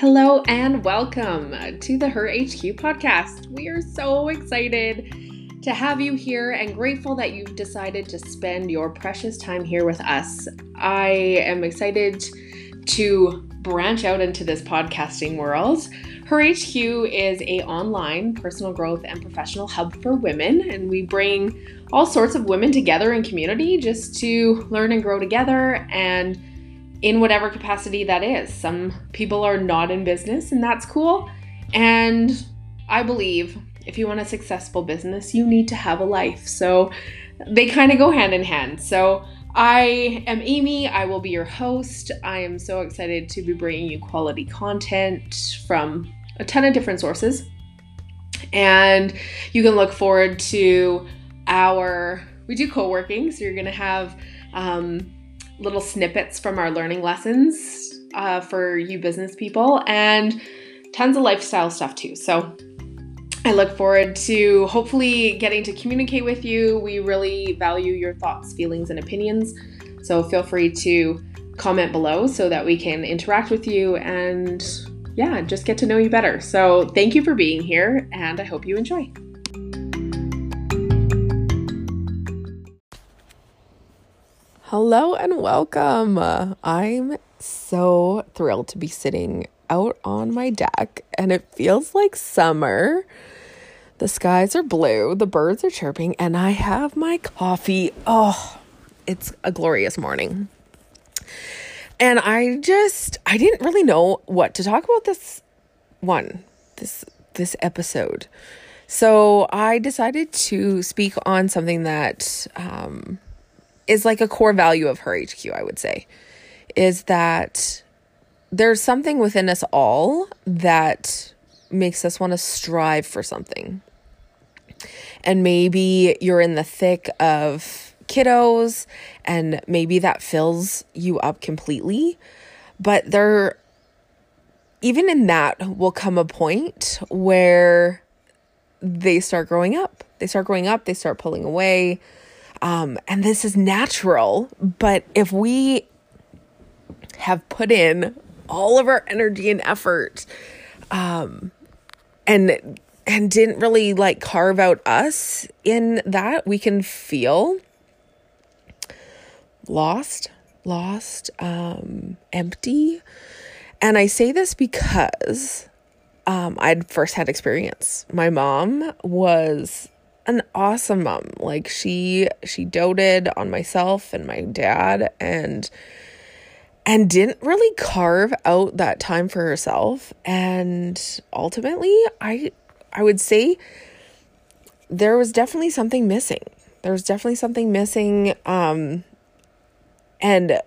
Hello and welcome to the Her HQ podcast. We are so excited to have you here and grateful that you've decided to spend your precious time here with us. I am excited to branch out into this podcasting world. Her HQ is a online personal growth and professional hub for women and we bring all sorts of women together in community just to learn and grow together and in whatever capacity that is. Some people are not in business, and that's cool. And I believe if you want a successful business, you need to have a life. So they kind of go hand in hand. So I am Amy. I will be your host. I am so excited to be bringing you quality content from a ton of different sources. And you can look forward to our, we do co working. So you're going to have, um, little snippets from our learning lessons uh, for you business people and tons of lifestyle stuff too. So I look forward to hopefully getting to communicate with you. We really value your thoughts, feelings, and opinions. So feel free to comment below so that we can interact with you and yeah, just get to know you better. So thank you for being here and I hope you enjoy. Hello and welcome. I'm so thrilled to be sitting out on my deck and it feels like summer. The skies are blue, the birds are chirping, and I have my coffee. Oh, it's a glorious morning. And I just I didn't really know what to talk about this one, this this episode. So I decided to speak on something that um is like a core value of her HQ, I would say, is that there's something within us all that makes us want to strive for something. And maybe you're in the thick of kiddos and maybe that fills you up completely. But there, even in that, will come a point where they start growing up. They start growing up, they start pulling away um, and this is natural, but if we have put in all of our energy and effort, um, and and didn't really like carve out us in that, we can feel lost, lost, um, empty. And I say this because um, I'd first had experience. My mom was an awesome mom. Like she she doted on myself and my dad and and didn't really carve out that time for herself and ultimately I I would say there was definitely something missing. There was definitely something missing um and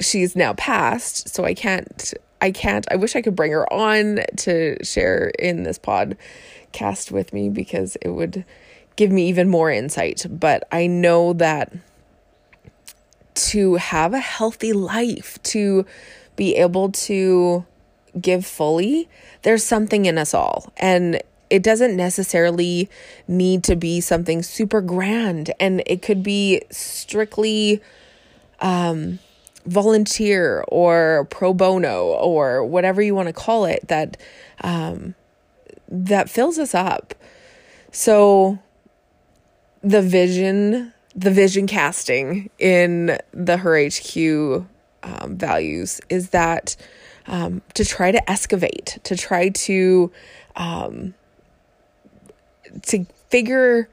she's now passed, so I can't I can't I wish I could bring her on to share in this podcast with me because it would give me even more insight. But I know that to have a healthy life, to be able to give fully, there's something in us all. And it doesn't necessarily need to be something super grand. And it could be strictly um, volunteer or pro bono or whatever you want to call it that um, that fills us up. So the vision, the vision casting in the Her HQ um, values is that um, to try to excavate, to try to um, to figure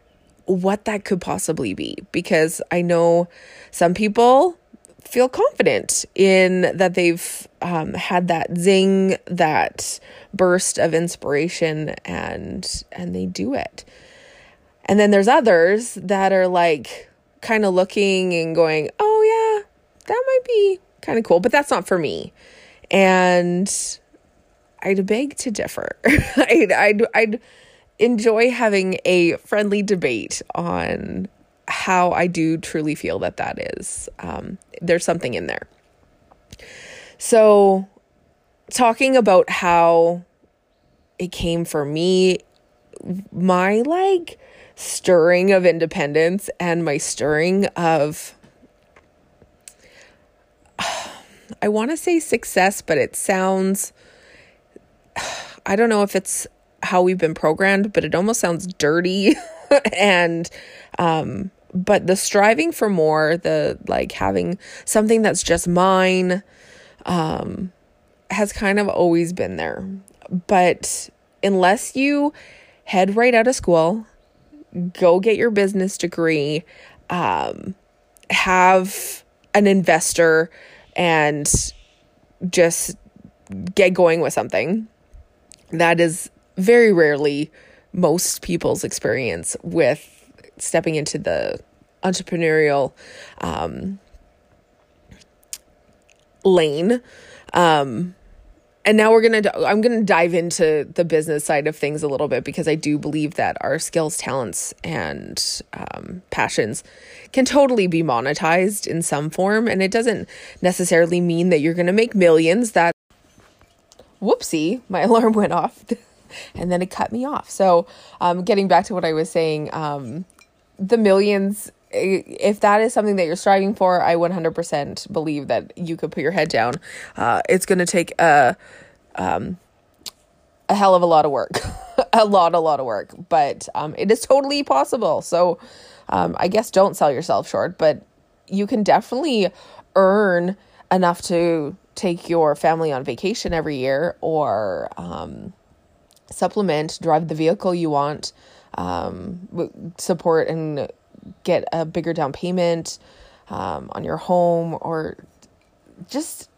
what that could possibly be, because I know some people feel confident in that they've um, had that zing, that burst of inspiration, and and they do it. And then there's others that are like kind of looking and going, oh, yeah, that might be kind of cool, but that's not for me. And I'd beg to differ. I'd, I'd, I'd enjoy having a friendly debate on how I do truly feel that that is. Um, there's something in there. So, talking about how it came for me, my like stirring of independence and my stirring of I want to say success, but it sounds I don't know if it's how we've been programmed, but it almost sounds dirty and um but the striving for more, the like having something that's just mine um has kind of always been there. But unless you head right out of school, go get your business degree, um, have an investor, and just get going with something. That is very rarely most people's experience with stepping into the entrepreneurial um, lane. Um, and now we're to i'm to dive into the business side of things a little bit because i do believe that our skills talents and um, passions can totally be monetized in some form. And it doesn't necessarily mean that you're to make millions that whoopsie my alarm went off and then it cut me off. So um, getting back to what i was saying um, the millions if that is something that you're striving for, I 100% believe that you could put your head down. Uh, it's going to take a, um, a hell of a lot of work, a lot, a lot of work, but um, it is totally possible. So um, I guess don't sell yourself short, but you can definitely earn enough to take your family on vacation every year or um, supplement, drive the vehicle you want, um, support and get a bigger down payment um, on your home or just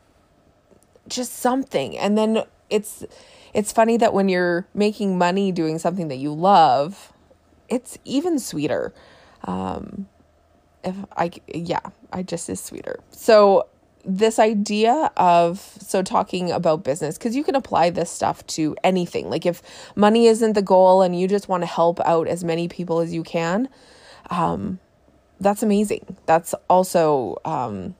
just something. And then it's it's funny that when you're making money doing something that you love it's even sweeter. Um if i yeah i just is sweeter. So this idea of so talking about business because you can apply this stuff to anything. Like if money isn't the goal and you just want to help out as many people as you can um, that's amazing. That's also um,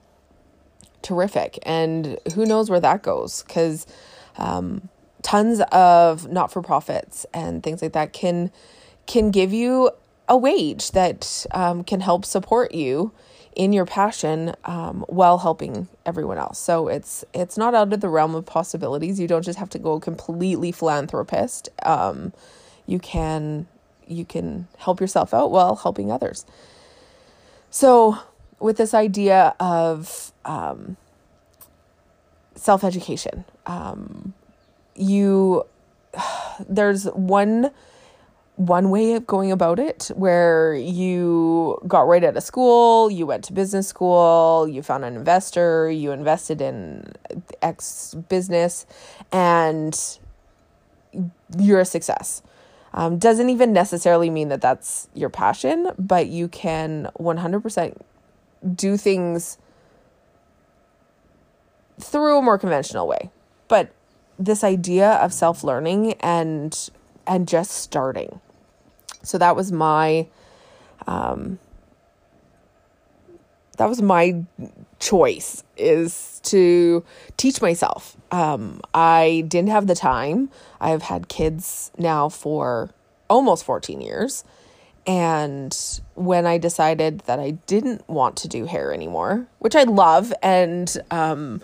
terrific. And who knows where that goes? Because um, tons of not for profits and things like that can can give you a wage that um, can help support you in your passion um, while helping everyone else. So it's it's not out of the realm of possibilities. You don't just have to go completely philanthropist. Um, you can you can help yourself out while helping others. So, with this idea of um, self education, um, you there's one one way of going about it where you got right out of school, you went to business school, you found an investor, you invested in X business, and you're a success. Um, doesn't even necessarily mean that that's your passion, but you can 100% do things through a more conventional way. But this idea of self learning and and just starting. So that was my um, that was my choice is to teach myself. Um, I didn't have the time. I've had kids now for almost 14 years. And when I decided that I didn't want to do hair anymore, which I love and um,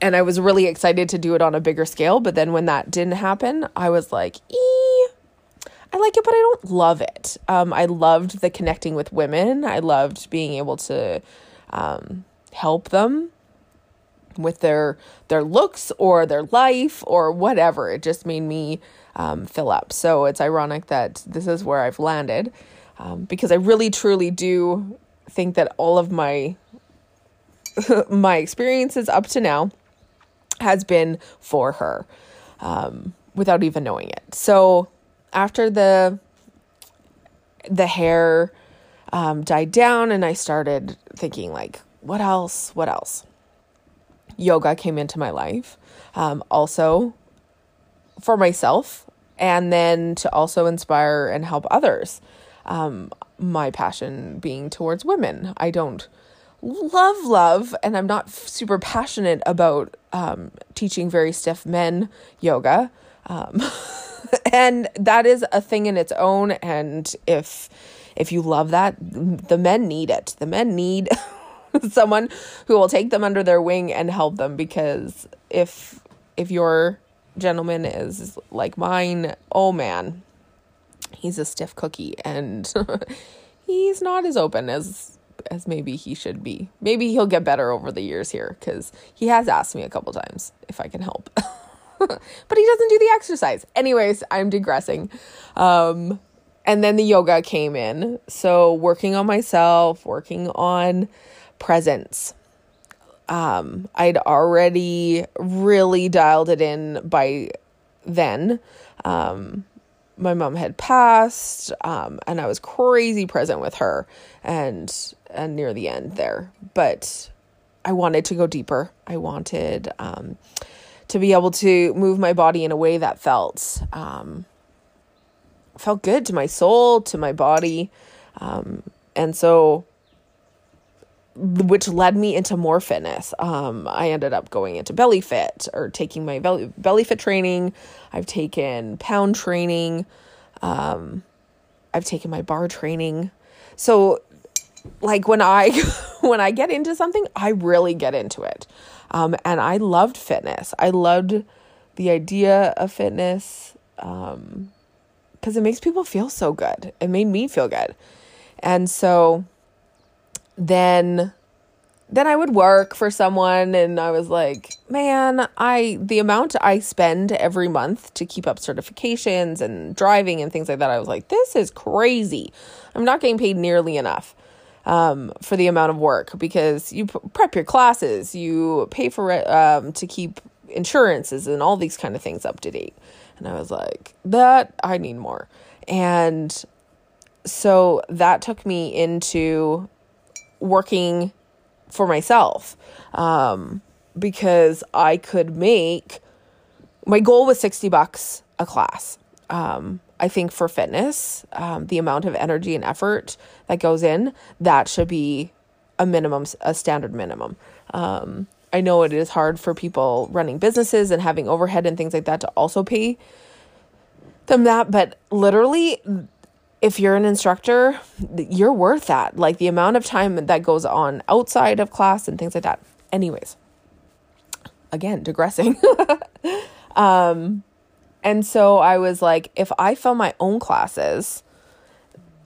and I was really excited to do it on a bigger scale, but then when that didn't happen, I was like, ee, I like it, but I don't love it. Um, I loved the connecting with women. I loved being able to um, help them with their their looks or their life or whatever. It just made me um, fill up. So it's ironic that this is where I've landed um, because I really truly do think that all of my my experiences up to now has been for her um, without even knowing it. So after the the hair um, died down and I started thinking like, what else? What else? Yoga came into my life. Um, also for myself and then to also inspire and help others. Um, my passion being towards women. I don't love love and I'm not super passionate about um, teaching very stiff men yoga. And that is a thing in its own and if if you love that the men need it the men need someone who will take them under their wing and help them because if if you're gentleman is like mine, oh man, he's a stiff cookie and he's not as open as as maybe he should be. Maybe he'll get better over the years here cuz he has asked me a couple times if I can help. but he doesn't do the exercise. Anyways, I'm digressing. Um and then the yoga came in. So working on myself, working on presence. Um I'd already really dialed it in by then. Um my mom had passed um, and i was crazy present with her and and near the end there but i wanted to go deeper i wanted um, to be able to move my body in a way that felt um, felt good to my soul to my body um, and so which led me into more fitness. Um, I ended up going into belly fit or taking my belly, belly fit training. I've taken pound training. Um, I've taken my barre training. So like when I when I get into something, I really get into it. Um, and I loved fitness. I loved the idea of fitness um, because it makes people feel so good. It made me feel good. And so then then I would work for someone and I was like, man, I the amount I spend every month to keep up certifications and driving and things like that, I was like, this is crazy. I'm not getting paid nearly enough um, for the amount of work because you prep your classes, you pay for it um, to keep insurances and all these kind of things up to date. And I was like, that I need more. And so that took me into working for myself um, because I could make my goal was 60 bucks a class. Um, I think for fitness, um, the amount of energy and effort that goes in, that should be a minimum, a standard minimum. Um, I know it is hard for people running businesses and having overhead and things like that to also pay them that, but literally if you're an instructor, you're worth that. Like the amount of time that goes on outside of class and things like that. Anyways, again, digressing. um, and so I was like, if I fill my own classes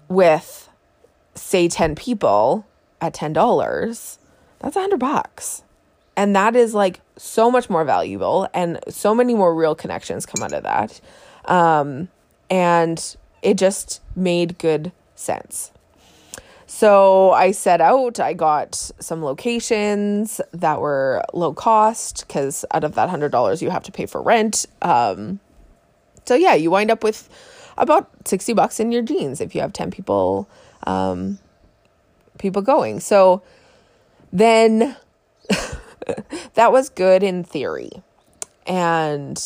with, say, 10 people at $10, that's a hundred bucks. And that is like so much more valuable and so many more real connections come out of that. Um, and it just made good sense. So I set out, I got some locations that were low cost because out of that $100 you have to pay for rent. Um, so yeah, you wind up with about 60 bucks in your jeans if you have 10 people um, people going. So then that was good in theory. And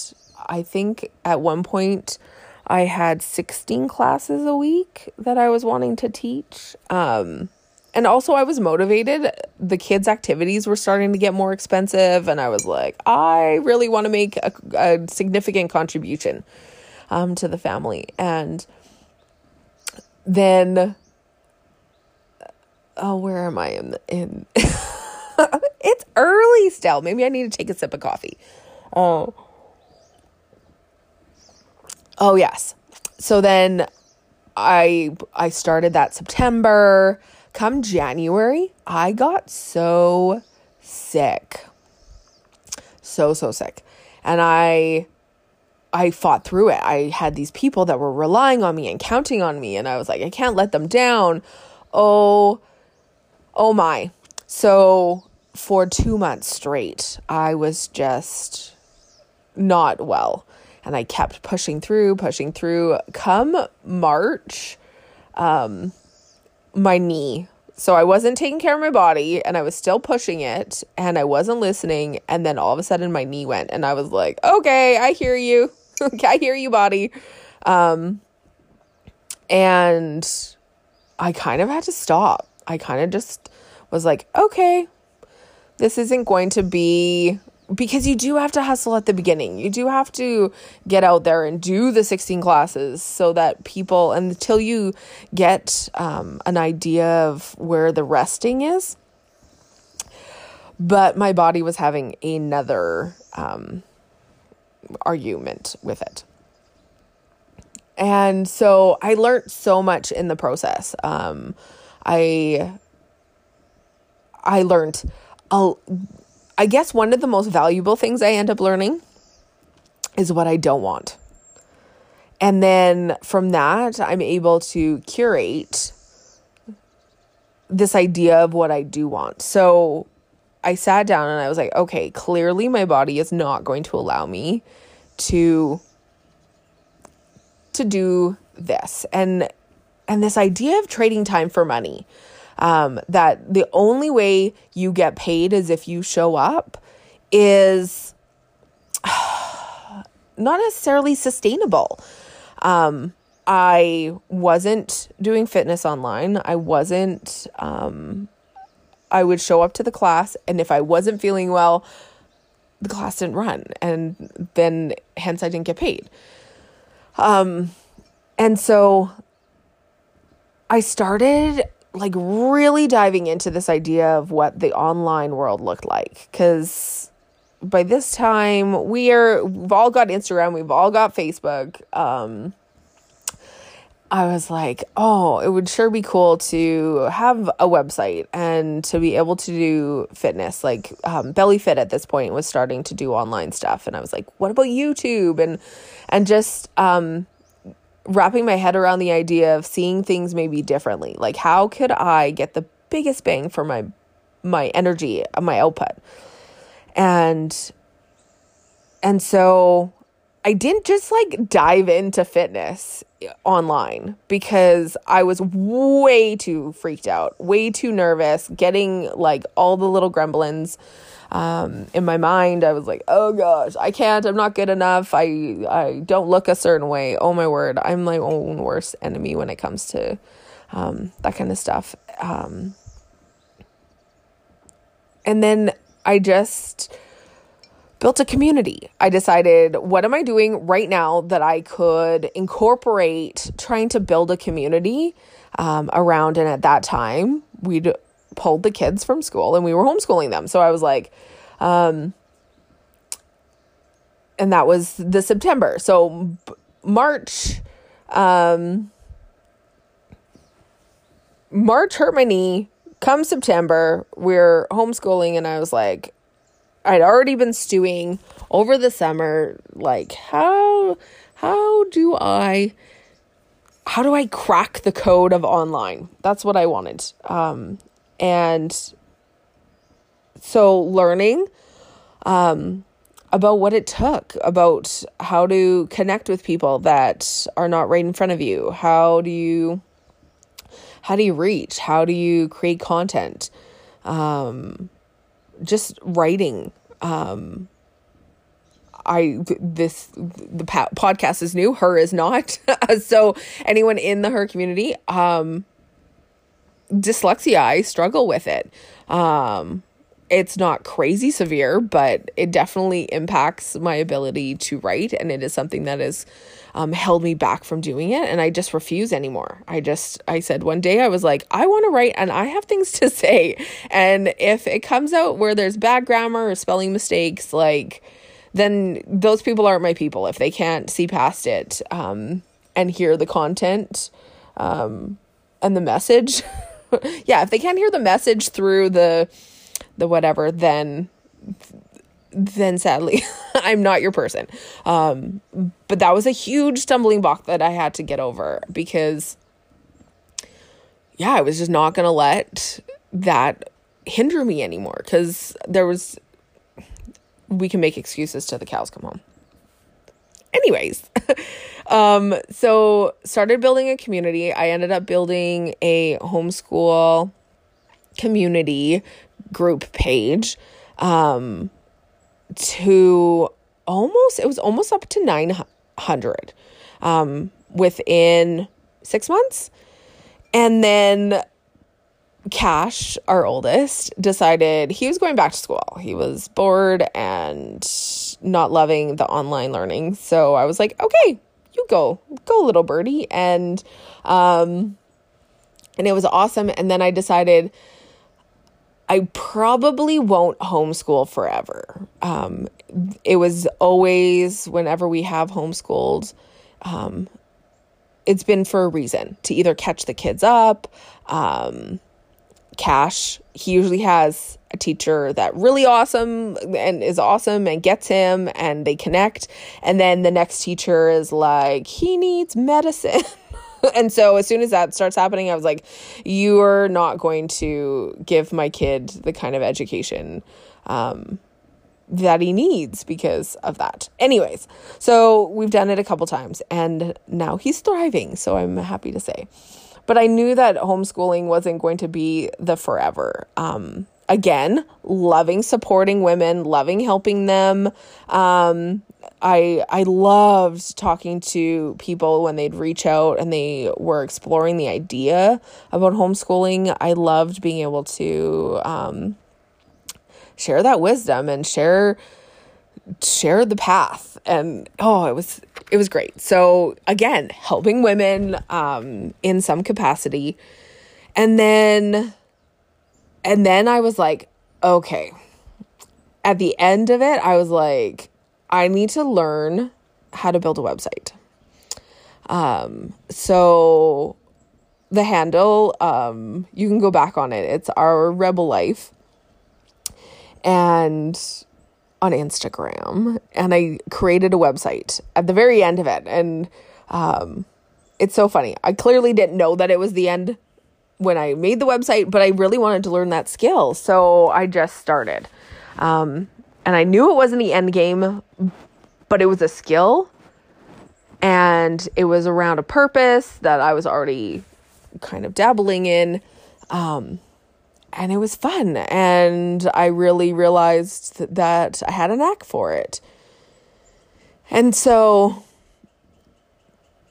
I think at one point I had 16 classes a week that I was wanting to teach. Um, and also, I was motivated. The kids' activities were starting to get more expensive, and I was like, I really want to make a, a significant contribution um, to the family. And then, oh, where am I in? in it's early still. Maybe I need to take a sip of coffee. Oh. Oh yes. So then I I started that September. Come January, I got so sick. So so sick. And I I fought through it. I had these people that were relying on me and counting on me and I was like I can't let them down. Oh oh my. So for 2 months straight, I was just not well and I kept pushing through, pushing through. Come March, um, my knee. So I wasn't taking care of my body and I was still pushing it and I wasn't listening. And then all of a sudden my knee went and I was like, okay, I hear you. I hear you, body. Um, and I kind of had to stop. I kind of just was like, okay, this isn't going to be because you do have to hustle at the beginning. You do have to get out there and do the 16 classes so that people, until you get um, an idea of where the resting is. But my body was having another um, argument with it. And so I learned so much in the process. Um, I I learned i I guess one of the most valuable things I end up learning is what I don't want. And then from that, I'm able to curate this idea of what I do want. So I sat down and I was like, okay, clearly my body is not going to allow me to to do this. And and this idea of trading time for money um, that the only way you get paid is if you show up is not necessarily sustainable. Um, I wasn't doing fitness online. I wasn't, um, I would show up to the class, and if I wasn't feeling well, the class didn't run, and then hence I didn't get paid. Um, and so I started like really diving into this idea of what the online world looked like because by this time we are we've all got Instagram, we've all got Facebook. Um I was like, oh, it would sure be cool to have a website and to be able to do fitness. Like um, Belly Fit at this point was starting to do online stuff, and I was like, what about YouTube? And and just um, wrapping my head around the idea of seeing things maybe differently. Like how could I get the biggest bang for my my energy, my output? And and so I didn't just like dive into fitness online because I was way too freaked out, way too nervous, getting like all the little gremlins um, in my mind, I was like, oh gosh, I can't, I'm not good enough. I, I don't look a certain way. Oh my word. I'm my own worst enemy when it comes to, um, that kind of stuff. Um, and then I just built a community. I decided, what am I doing right now that I could incorporate trying to build a community um, around? And at that time, we'd pulled the kids from school and we were homeschooling them. So I was like, um, and that was the September. So March, um, March hurt my knee. Come September, we're homeschooling, and I was like, I'd already been stewing over the summer. Like, how how do I how do I crack the code of online? That's what I wanted. Um, and so learning um, about what it took, about how to connect with people that are not right in front of you. How do you how do you reach? How do you create content? Um, just writing. Um, I this the podcast is new. Her is not. so anyone in the her community, um, dyslexia, I struggle with it. Um, it's not crazy severe, but it definitely impacts my ability to write. And it is something that has um, held me back from doing it. And I just refuse anymore. I just, I said one day, I was like, I want to write and I have things to say. And if it comes out where there's bad grammar or spelling mistakes, like, then those people aren't my people if they can't see past it um, and hear the content um, and the message. yeah, if they can't hear the message through the the whatever, then then sadly I'm not your person. Um, but that was a huge stumbling block that I had to get over because yeah, I was just not going to let that hinder me anymore cuz there was we can make excuses till the cows come home. Anyways, um, so started building a community. I ended up building a homeschool community group page um, to almost it was almost up to 900 um, within six months and then Cash, our oldest, decided he was going back to school. He was bored and not loving the online learning. So I was like, okay, you go, go, little birdie. And, um, and it was awesome. And then I decided I probably won't homeschool forever. Um, it was always whenever we have homeschooled, um, it's been for a reason to either catch the kids up. Um, Cash, he usually has a teacher that really awesome and is awesome and gets him and they connect. And then the next teacher is like, he needs medicine. and so as soon as that starts happening, I was like, you're not going to give my kid the kind of education um, that he needs because of that. Anyways, so we've done it a couple times and now he's thriving. So I'm happy to say. But I knew that homeschooling wasn't going to be the forever. Um, again, loving supporting women, loving helping them. Um, I I loved talking to people when they'd reach out and they were exploring the idea about homeschooling. I loved being able to um, share that wisdom and share share the path and oh it was it was great so again helping women um in some capacity and then and then i was like okay at the end of it i was like i need to learn how to build a website um so the handle um you can go back on it it's our rebel life and on Instagram and I created a website at the very end of it. And um, it's so funny. I clearly didn't know that it was the end when I made the website, but I really wanted to learn that skill. So I just started. Um, and I knew it wasn't the end game, but it was a skill and it was around a purpose that I was already kind of dabbling in. Um, and it was fun. And I really realized that I had a knack for it. And so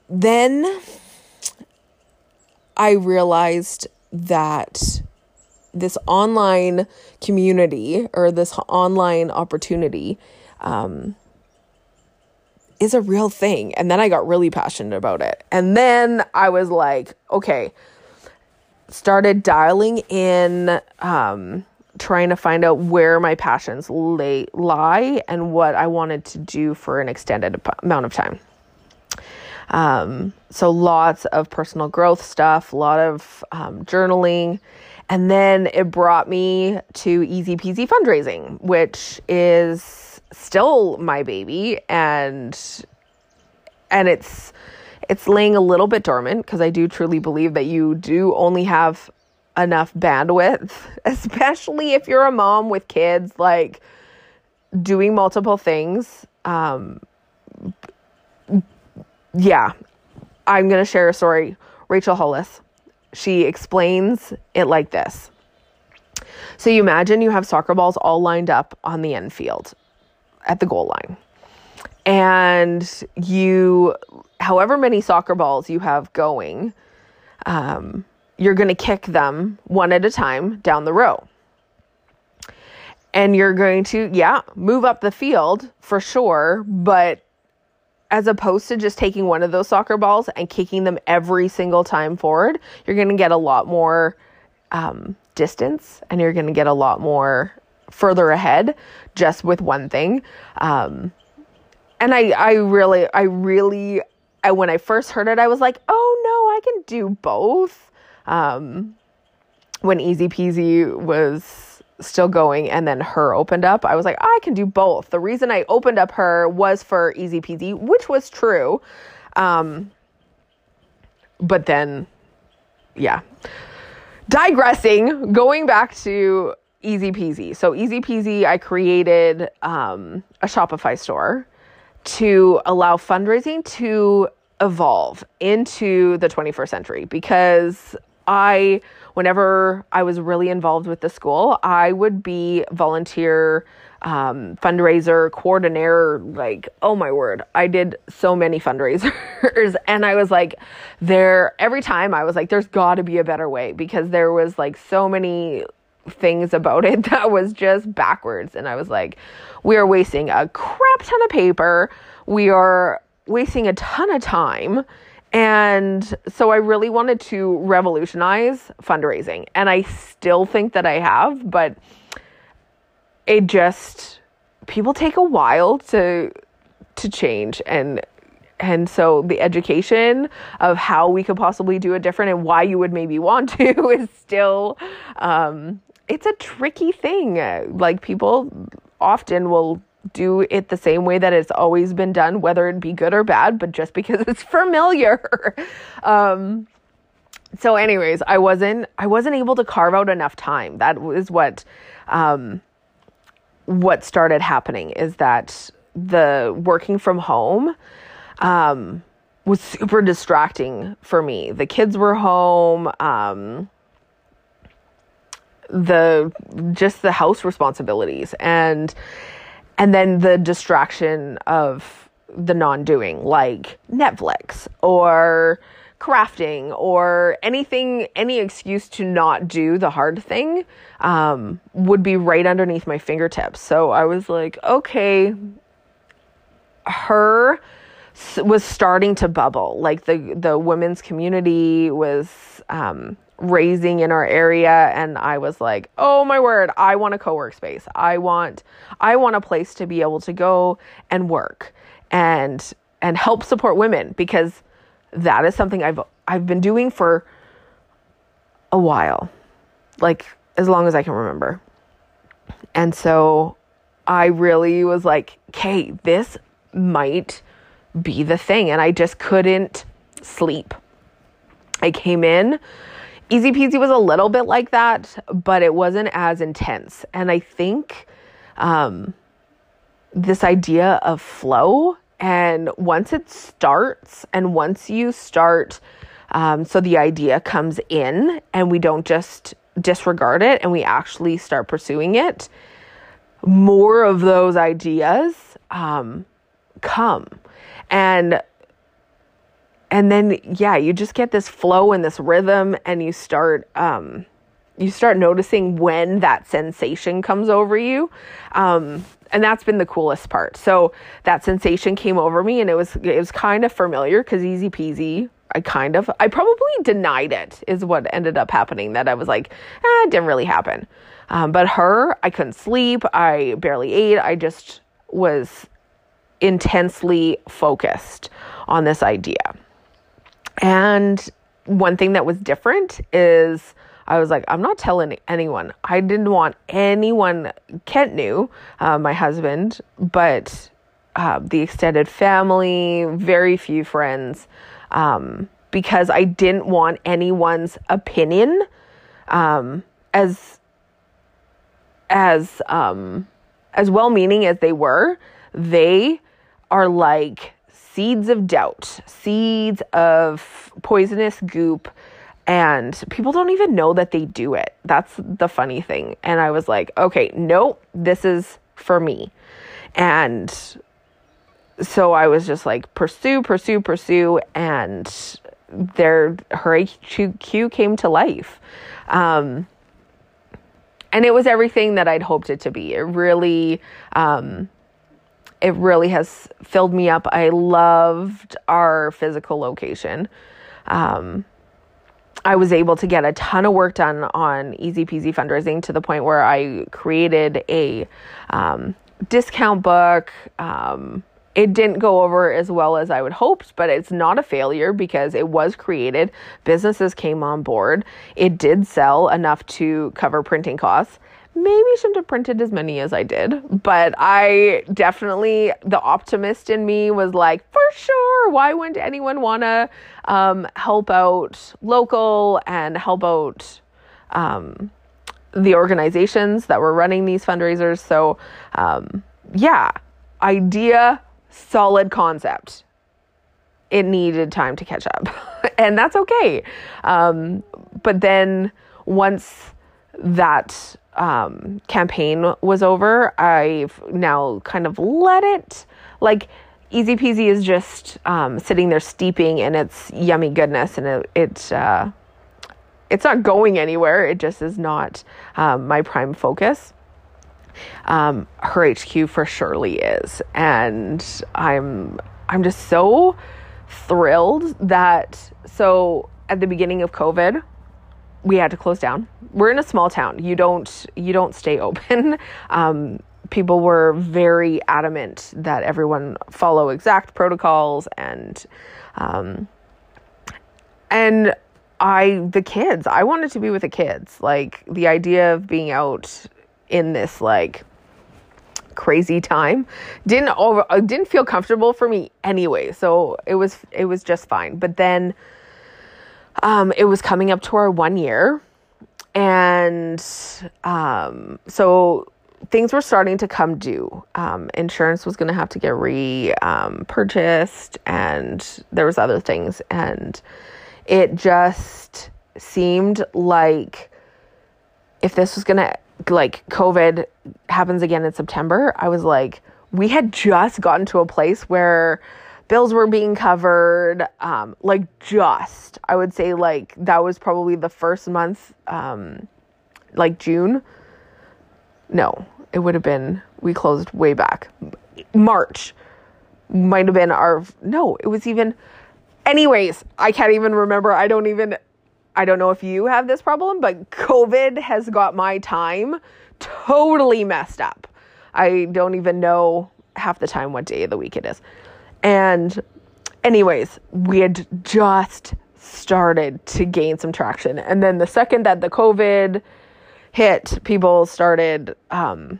then I realized that this online community or this online opportunity um, is a real thing. And then I got really passionate about it. And then I was like, okay, started dialing in um, trying to find out where my passions lay lie and what I wanted to do for an extended amount of time. Um, so lots of personal growth stuff, a lot of um, journaling, and then it brought me to Easy Peasy fundraising, which is still my baby, and and it's it's laying a little bit dormant because I do truly believe that you do only have enough bandwidth, especially if you're a mom with kids, like doing multiple things. Um, yeah, I'm going to share a story. Rachel Hollis, she explains it like this. So you imagine you have soccer balls all lined up on the end field at the goal line and you however many soccer balls you have going um, you're going to kick them one at a time down the row and you're going to yeah move up the field for sure but as opposed to just taking one of those soccer balls and kicking them every single time forward you're going to get a lot more um, distance and you're going to get a lot more further ahead just with one thing um, and I I really I really I, when I first heard it I was like, "Oh no, I can do both." Um when Easy Peasy was still going and then her opened up, I was like, I can do both. The reason I opened up her was for Easy Peasy, which was true. Um but then yeah. Digressing, going back to Easy Peasy. So Easy Peasy, I created um, a Shopify store to allow fundraising to evolve into the 21st century because I, whenever I was really involved with the school, I would be volunteer um, fundraiser coordinator. Like, oh my word, I did so many fundraisers. and I was like, there, every time I was like, there's got to be a better way because there was like so many things about it that was just backwards. And I was like, we are wasting a crap ton of paper. We are wasting a ton of time. And so I really wanted to revolutionize fundraising. And I still think that I have, but it just people take a while to to change and and so the education of how we could possibly do it different and why you would maybe want to is still um, it's a tricky thing like people often will do it the same way that it's always been done whether it be good or bad but just because it's familiar um, so anyways i wasn't i wasn't able to carve out enough time that was what um, what started happening is that the working from home um, was super distracting for me. The kids were home. Um, the just the house responsibilities and and then the distraction of the non-doing like Netflix or crafting or anything any excuse to not do the hard thing um, would be right underneath my fingertips so i was like okay her was starting to bubble. Like the the women's community was um, raising in our area, and I was like, "Oh my word! I want a co-work space. I want I want a place to be able to go and work and and help support women because that is something I've I've been doing for a while, like as long as I can remember. And so I really was like, "Okay, this might." be the thing. And I just couldn't sleep. I came in. Easy peasy was a little bit like that, but it wasn't as intense. And I think um, this idea of flow, and once it starts, and once you start, um, so the idea comes in, and we don't just disregard it and we actually start pursuing it, more of those ideas um, come and and then yeah you just get this flow and this rhythm and you start um you start noticing when that sensation comes over you um and that's been the coolest part so that sensation came over me and it was it was kind of familiar because easy peasy I kind of, I probably denied it, is what ended up happening. That I was like, eh, it didn't really happen. Um, but her, I couldn't sleep. I barely ate. I just was intensely focused on this idea. And one thing that was different is I was like, I'm not telling anyone. I didn't want anyone, Kent knew, uh, my husband, but uh, the extended family, very few friends, um, because I didn't want anyone's opinion um, as as um, as well meaning as they were. They are like seeds of doubt, seeds of poisonous goop, and people don't even know that they do it. That's the funny thing. And I was like, okay, nope, this is for me. And so I was just like, pursue, pursue, pursue, and there her HQ came to life. Um, and it was everything that I'd hoped it to be. It really um, it really has filled me up. I loved our physical location. Um, I was able to get a ton of work done on Easy Peasy fundraising to the point where I created a um, discount book. Um, it didn't go over as well as I would hoped, but it's not a failure because it was created. Businesses came on board. It did sell enough to cover printing costs maybe shouldn't have printed as many as I did, but I definitely, the optimist in me was like, for sure, why wouldn't anyone want to um, help out local and help out um, the organizations that were running these fundraisers? So, um, yeah, idea, solid concept. It needed time to catch up, and that's okay. Um, but then once that um, campaign was over, I've now kind of let it like easy peasy is just um, sitting there steeping in its yummy goodness, and it, it uh, it's not going anywhere. It just is not um, my prime focus. Um, her HQ for surely is, and I'm I'm just so thrilled that so at the beginning of COVID, we had to close down. We're in a small town. You don't you don't stay open. Um, people were very adamant that everyone follow exact protocols and um, and I the kids. I wanted to be with the kids. Like the idea of being out in this like crazy time didn't over didn't feel comfortable for me anyway. So it was it was just fine. But then um, it was coming up to our one year, and um, so things were starting to come due. Um, insurance was going to have to get re um, purchased, and there was other things, and it just seemed like if this was going to like COVID happens again in September, I was like, we had just gotten to a place where bills were being covered um, like just i would say like that was probably the first month um, like june. No it would have been we closed way back. March might have been our no it was even anyways i can't even remember. I don't even i don't know if you have this problem but covid has got my time totally messed up. I don't even know half the time what day of the week it is and, anyways, we had just started to gain some traction. And then the second that the COVID hit, people started um,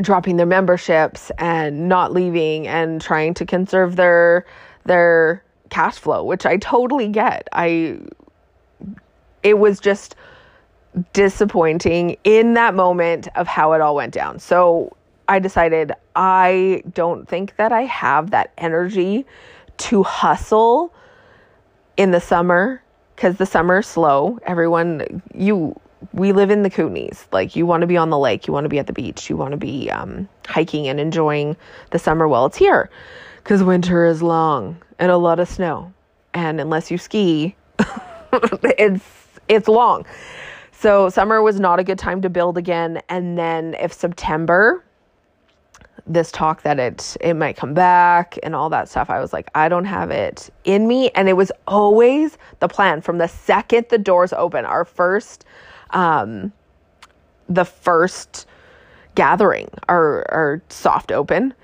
dropping their memberships and not leaving and trying to conserve their their cash flow, which I totally get. I it was just disappointing in that moment of how it all went down. So I decided I don't think that I have that energy to hustle in the summer because the summer is slow. Everyone, you, we live in the Kootenays. Like, you want to be on the lake, you want to be at the beach, you want to be um, hiking and enjoying the summer while it's here because winter is long and a lot of snow. And unless you ski, it's it's long. So summer was not a good time to build again. And then if September this talk that it it might come back and all that stuff. I was like, I don't have it in me, and it was always the plan from the second the doors open. Our first, um, the first gathering, our our soft open.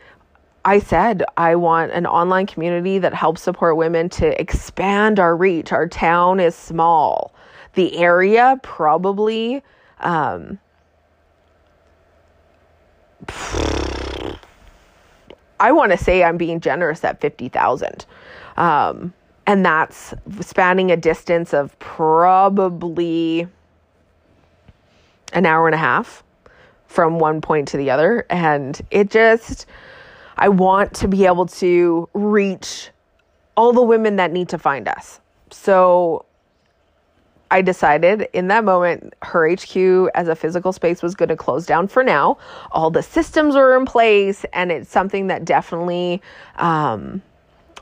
I said I want an online community that helps support women to expand our reach. Our town is small. The area probably. Um, I want to say I'm being generous at 50,000. Um, and that's spanning a distance of probably an hour and a half from one point to the other. And it just, I want to be able to reach all the women that need to find us. So I decided in that moment her HQ as a physical space was going to close down for now. All the systems were in place, and it's something that definitely um,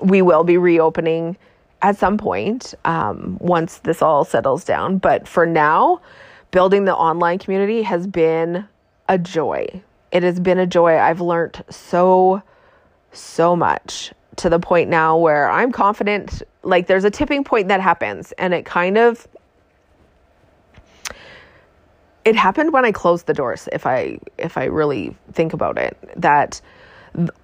we will be reopening at some point um, once this all settles down. But for now, building the online community has been a joy. It has been a joy. I've learned so, so much to the point now where I'm confident. Like, there's a tipping point that happens, and it kind of it happened when I closed the doors if I if I really think about it that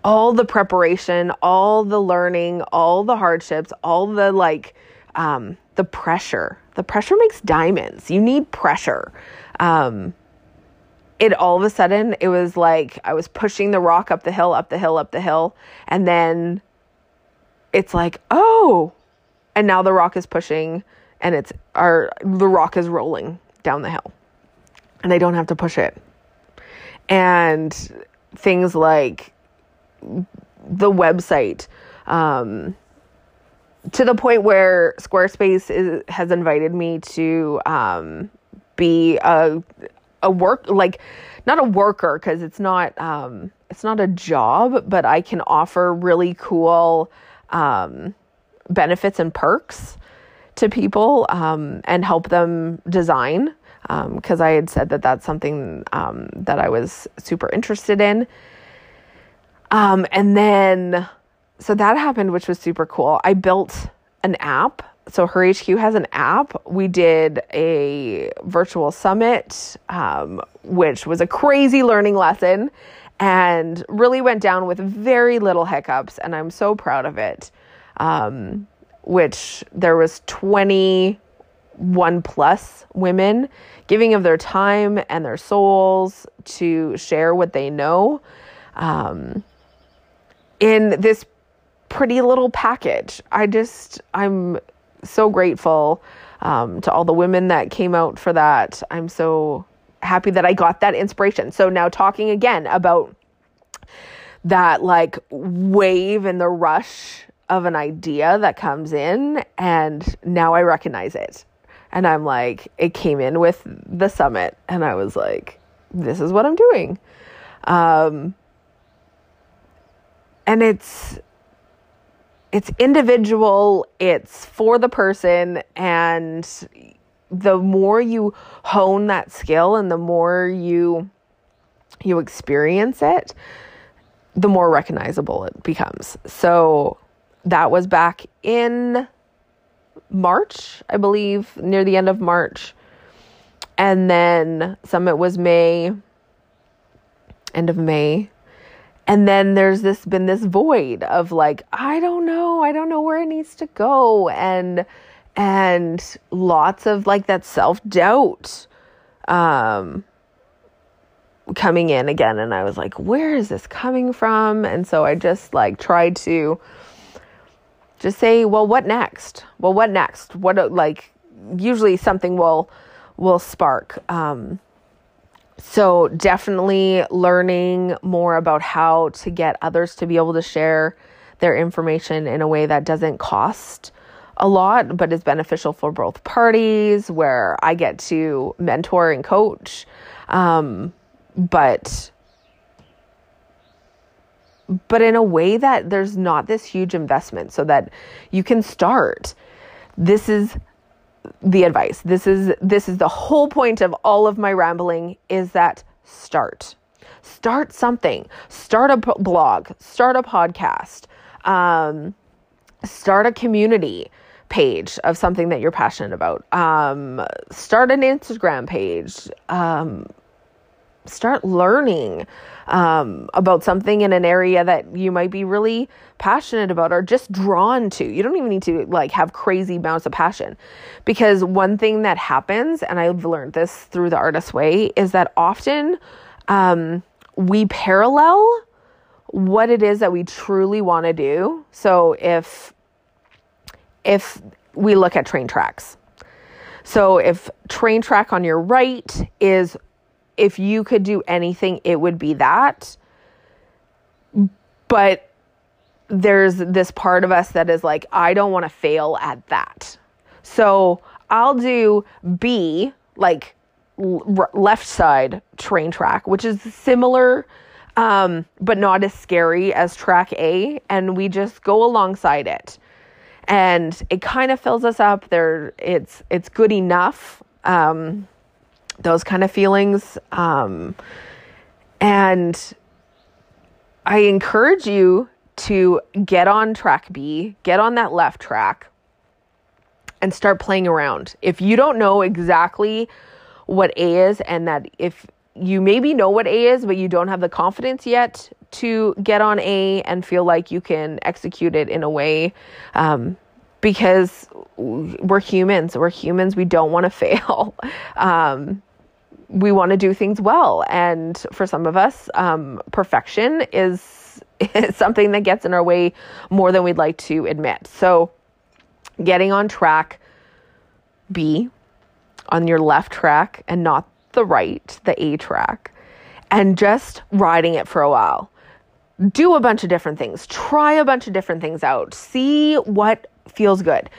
all the preparation, all the learning, all the hardships, all the like um the pressure. The pressure makes diamonds. You need pressure. Um it all of a sudden it was like I was pushing the rock up the hill, up the hill, up the hill, and then it's like, "Oh." And now the rock is pushing and it's our the rock is rolling down the hill and I don't have to push it. And things like the website, um, to the point where Squarespace is, has invited me to um, be a a work like not a worker because it's not um, it's not a job, but I can offer really cool um, benefits and perks to people um, and help them design because um, I had said that that's something um, that I was super interested in. Um, and then, so that happened, which was super cool. I built an app so her HQ has an app. We did a virtual summit, um, which was a crazy learning lesson and really went down with very little hiccups. And I'm so proud of it. Um, which there was 21 plus women giving of their time and their souls to share what they know um, in this pretty little package. I just, I'm so grateful um, to all the women that came out for that. I'm so happy that I got that inspiration. So now talking again about that like wave and the rush of an idea that comes in and now I recognize it. And I'm like, it came in with the summit and I was like, this is what I'm doing. Um, and it's it's individual, it's for the person, and the more you hone that skill and the more you you experience it, the more recognizable it becomes. So that was back in March, I believe, near the end of March. And then Summit was May, end of May. And then there's this been this void of like i don't know i don't know where it needs to go. And and lots of like that self-doubt um coming in again. And i was like where is this coming from? And so i just like tried to just say well what next? Well what next? What like usually something will will spark. Um so, definitely learning more about how to get others to be able to share their information in a way that doesn't cost a lot, but is beneficial for both parties, where I get to mentor and coach. Um, but but in a way that there's not this huge investment so that you can start this is the advice. This is this is the whole point of all of my rambling is that start. Start something. Start a blog, start a podcast. Um, start a community page of something that you're passionate about. Um, start an Instagram page. Um, start learning um, about something in an area that you might be really passionate about or just drawn to. You don't even need to like have crazy amounts of passion. Because one thing that happens, and I've learned this through the artist way, is that often um, we parallel what it is that we truly want to do. So if if we look at train tracks. So if train track on your right is if you could do anything, it would be that. But there's this part of us that is like, I don't want to fail at that. So I'll do B, like left side train track, which is similar, um, but not as scary as track A. And we just go alongside it. And it kind of fills us up. There, it's it's good enough. Um, those kind of feelings. Um, and I encourage you to get on track B, get on that left track, and start playing around. If you don't know exactly what A is, and that if you maybe know what A is, but you don't have the confidence yet to get on A and feel like you can execute it in a way um, because we're humans. We're humans. We don't want to fail. Um, we want to do things well. And for some of us, um, perfection is, is something that gets in our way more than we'd like to admit. So, getting on track B, on your left track and not the right, the A track, and just riding it for a while do a bunch of different things, try a bunch of different things out, see what feels good.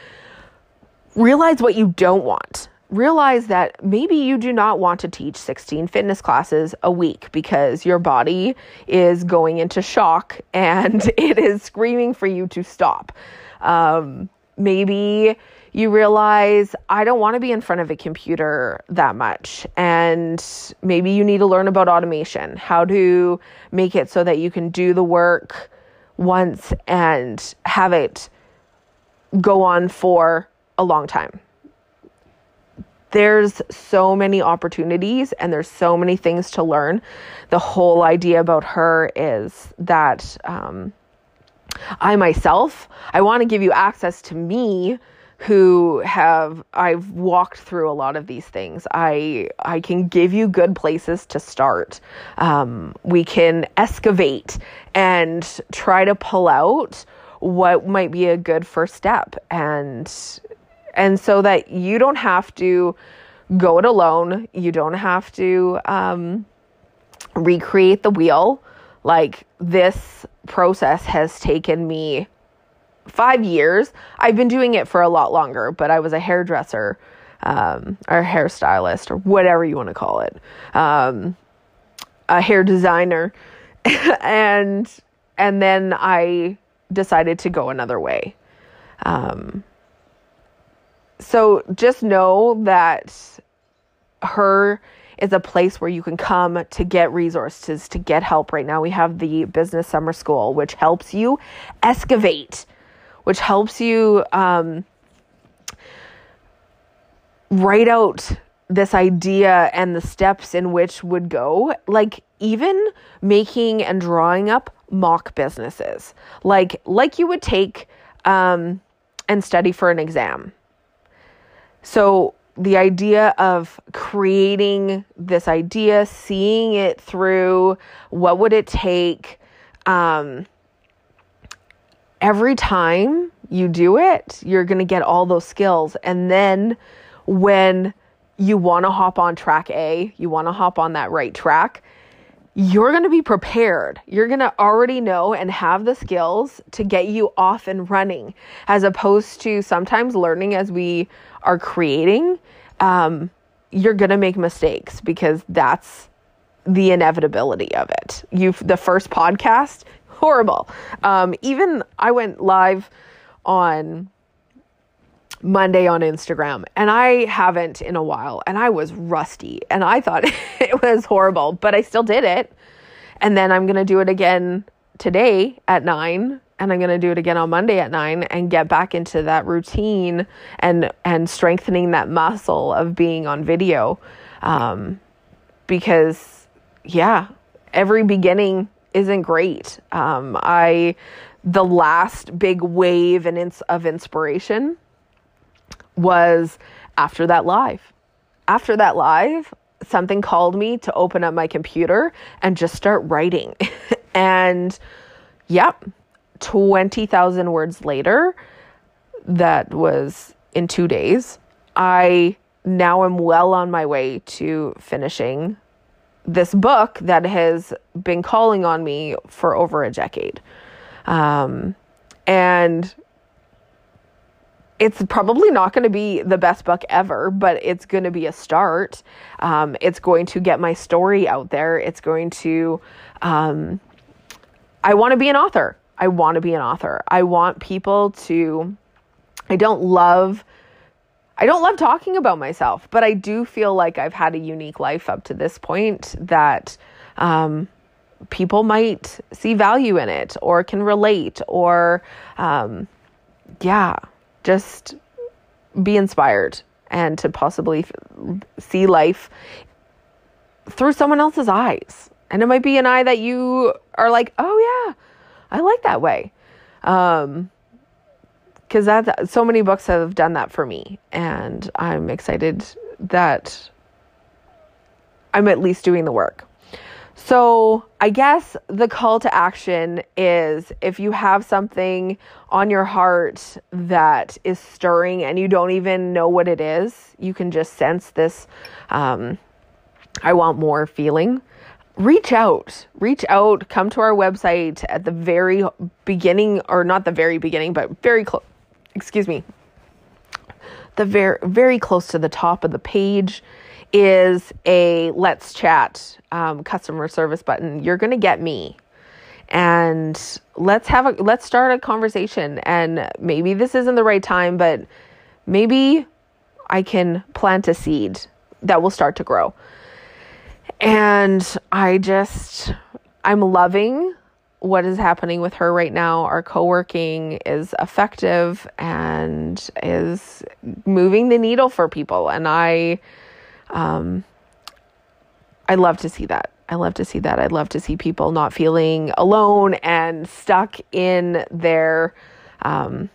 Realize what you don't want. Realize that maybe you do not want to teach 16 fitness classes a week because your body is going into shock and it is screaming for you to stop. Um, maybe you realize I don't want to be in front of a computer that much. And maybe you need to learn about automation, how to make it so that you can do the work once and have it go on for a long time. There's so many opportunities and there's so many things to learn. The whole idea about her is that um, I myself, I want to give you access to me who have I've walked through a lot of these things. I I can give you good places to start. Um, we can excavate and try to pull out what might be a good first step and and so that you don't have to go it alone. You don't have to um, recreate the wheel. Like this process has taken me five years. I've been doing it for a lot longer, but I was a hairdresser um, or hairstylist or whatever you want to call it, um, a hair designer, and and then I decided to go another way. Um, so just know that her is a place where you can come to get resources, to get help. Right now, we have the business summer school, which helps you excavate which helps you um, write out this idea and the steps in which would go like even making and drawing up mock businesses. Like like you would take um, and study for an exam. So the idea of creating this idea seeing it through what would it take? Um, every time you do it, you're going to get all those skills. And then when you want to hop on track A, you want to hop on that right track, you're going to be prepared. You're going to already know and have the skills to get you off and running, as opposed to sometimes learning as we are creating. Um, you're going to make mistakes because that's the inevitability of it. You the first podcast, horrible. Um, even I went live on Monday on Instagram and I haven't in a while and I was rusty and I thought it was horrible, but I still did it. And then I'm going to do it again today at 9 and I'm going to do it again on Monday at 9 and get back into that routine and and strengthening that muscle of being on video um, because yeah, every beginning isn't great. Um, I the last big wave and ins- of inspiration was after that live. After that live, something called me to open up my computer and just start writing. and yep, 20,000 words later, that was in 2 days. I now am well on my way to finishing this book that has been calling on me for over a decade. Um, and it's probably not going to be the best book ever, but it's going to be a start. Um, it's going to get my story out there. It's going to, um, I want to be an author. I want to be an author. I want people to, I don't love I don't love talking about myself, but I do feel like I've had a unique life up to this point that um, people might see value in it or can relate or, um, yeah, just be inspired and to possibly f- see life through someone else's eyes. And it might be an eye that you are like, oh, yeah, I like that way. Um, because that so many books have done that for me and i'm excited that i'm at least doing the work so i guess the call to action is if you have something on your heart that is stirring and you don't even know what it is you can just sense this um, i want more feeling. Reach out. Reach out. Come to our website at the very beginning or not the very beginning but very close excuse me, the very very close to the top of the page is a let's chat um, customer service button. You're gonna get me, and let's have a let's start a conversation. And maybe this isn't the right time, but maybe I can plant a seed that will start to grow. And I just I'm loving what is happening with her right now, our co working is effective and is moving the needle for people. And I, um, I love to see that. I love to see that. I'd love to see people not feeling alone and stuck in their um,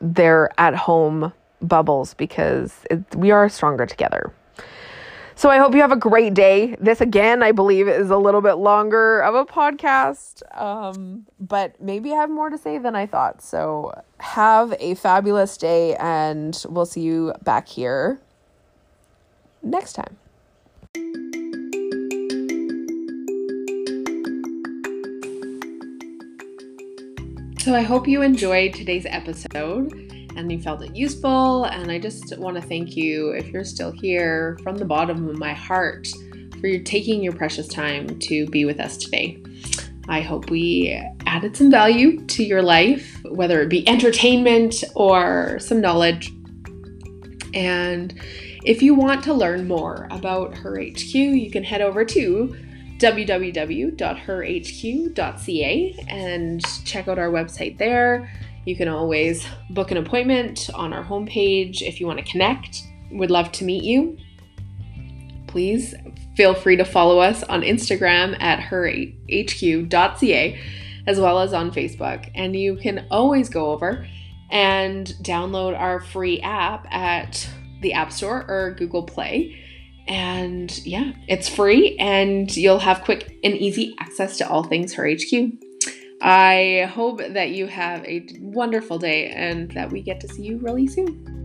their at home bubbles because it, we are stronger together. So I hope you have a great day. This again, I believe, is a little bit longer of a podcast, um, but maybe I have more to say than I thought. So have a fabulous day, and we'll see you back here next time. So I hope you enjoyed today's episode and you felt it useful. And I just want to thank you, if you're still here, from the bottom of my heart for your taking your precious time to be with us today. I hope we added some value to your life, whether it be entertainment or some knowledge. And if you want to learn more about her HQ, you can head over to www.herhq.ca and check out our website there. You can always book an appointment on our homepage if you want to connect. Would love to meet you. Please feel free to follow us on Instagram at herhq.ca as well as on Facebook. And you can always go over and download our free app at the App Store or Google Play and yeah, it's free and you'll have quick and easy access to all things Her HQ. I hope that you have a wonderful day and that we get to see you really soon.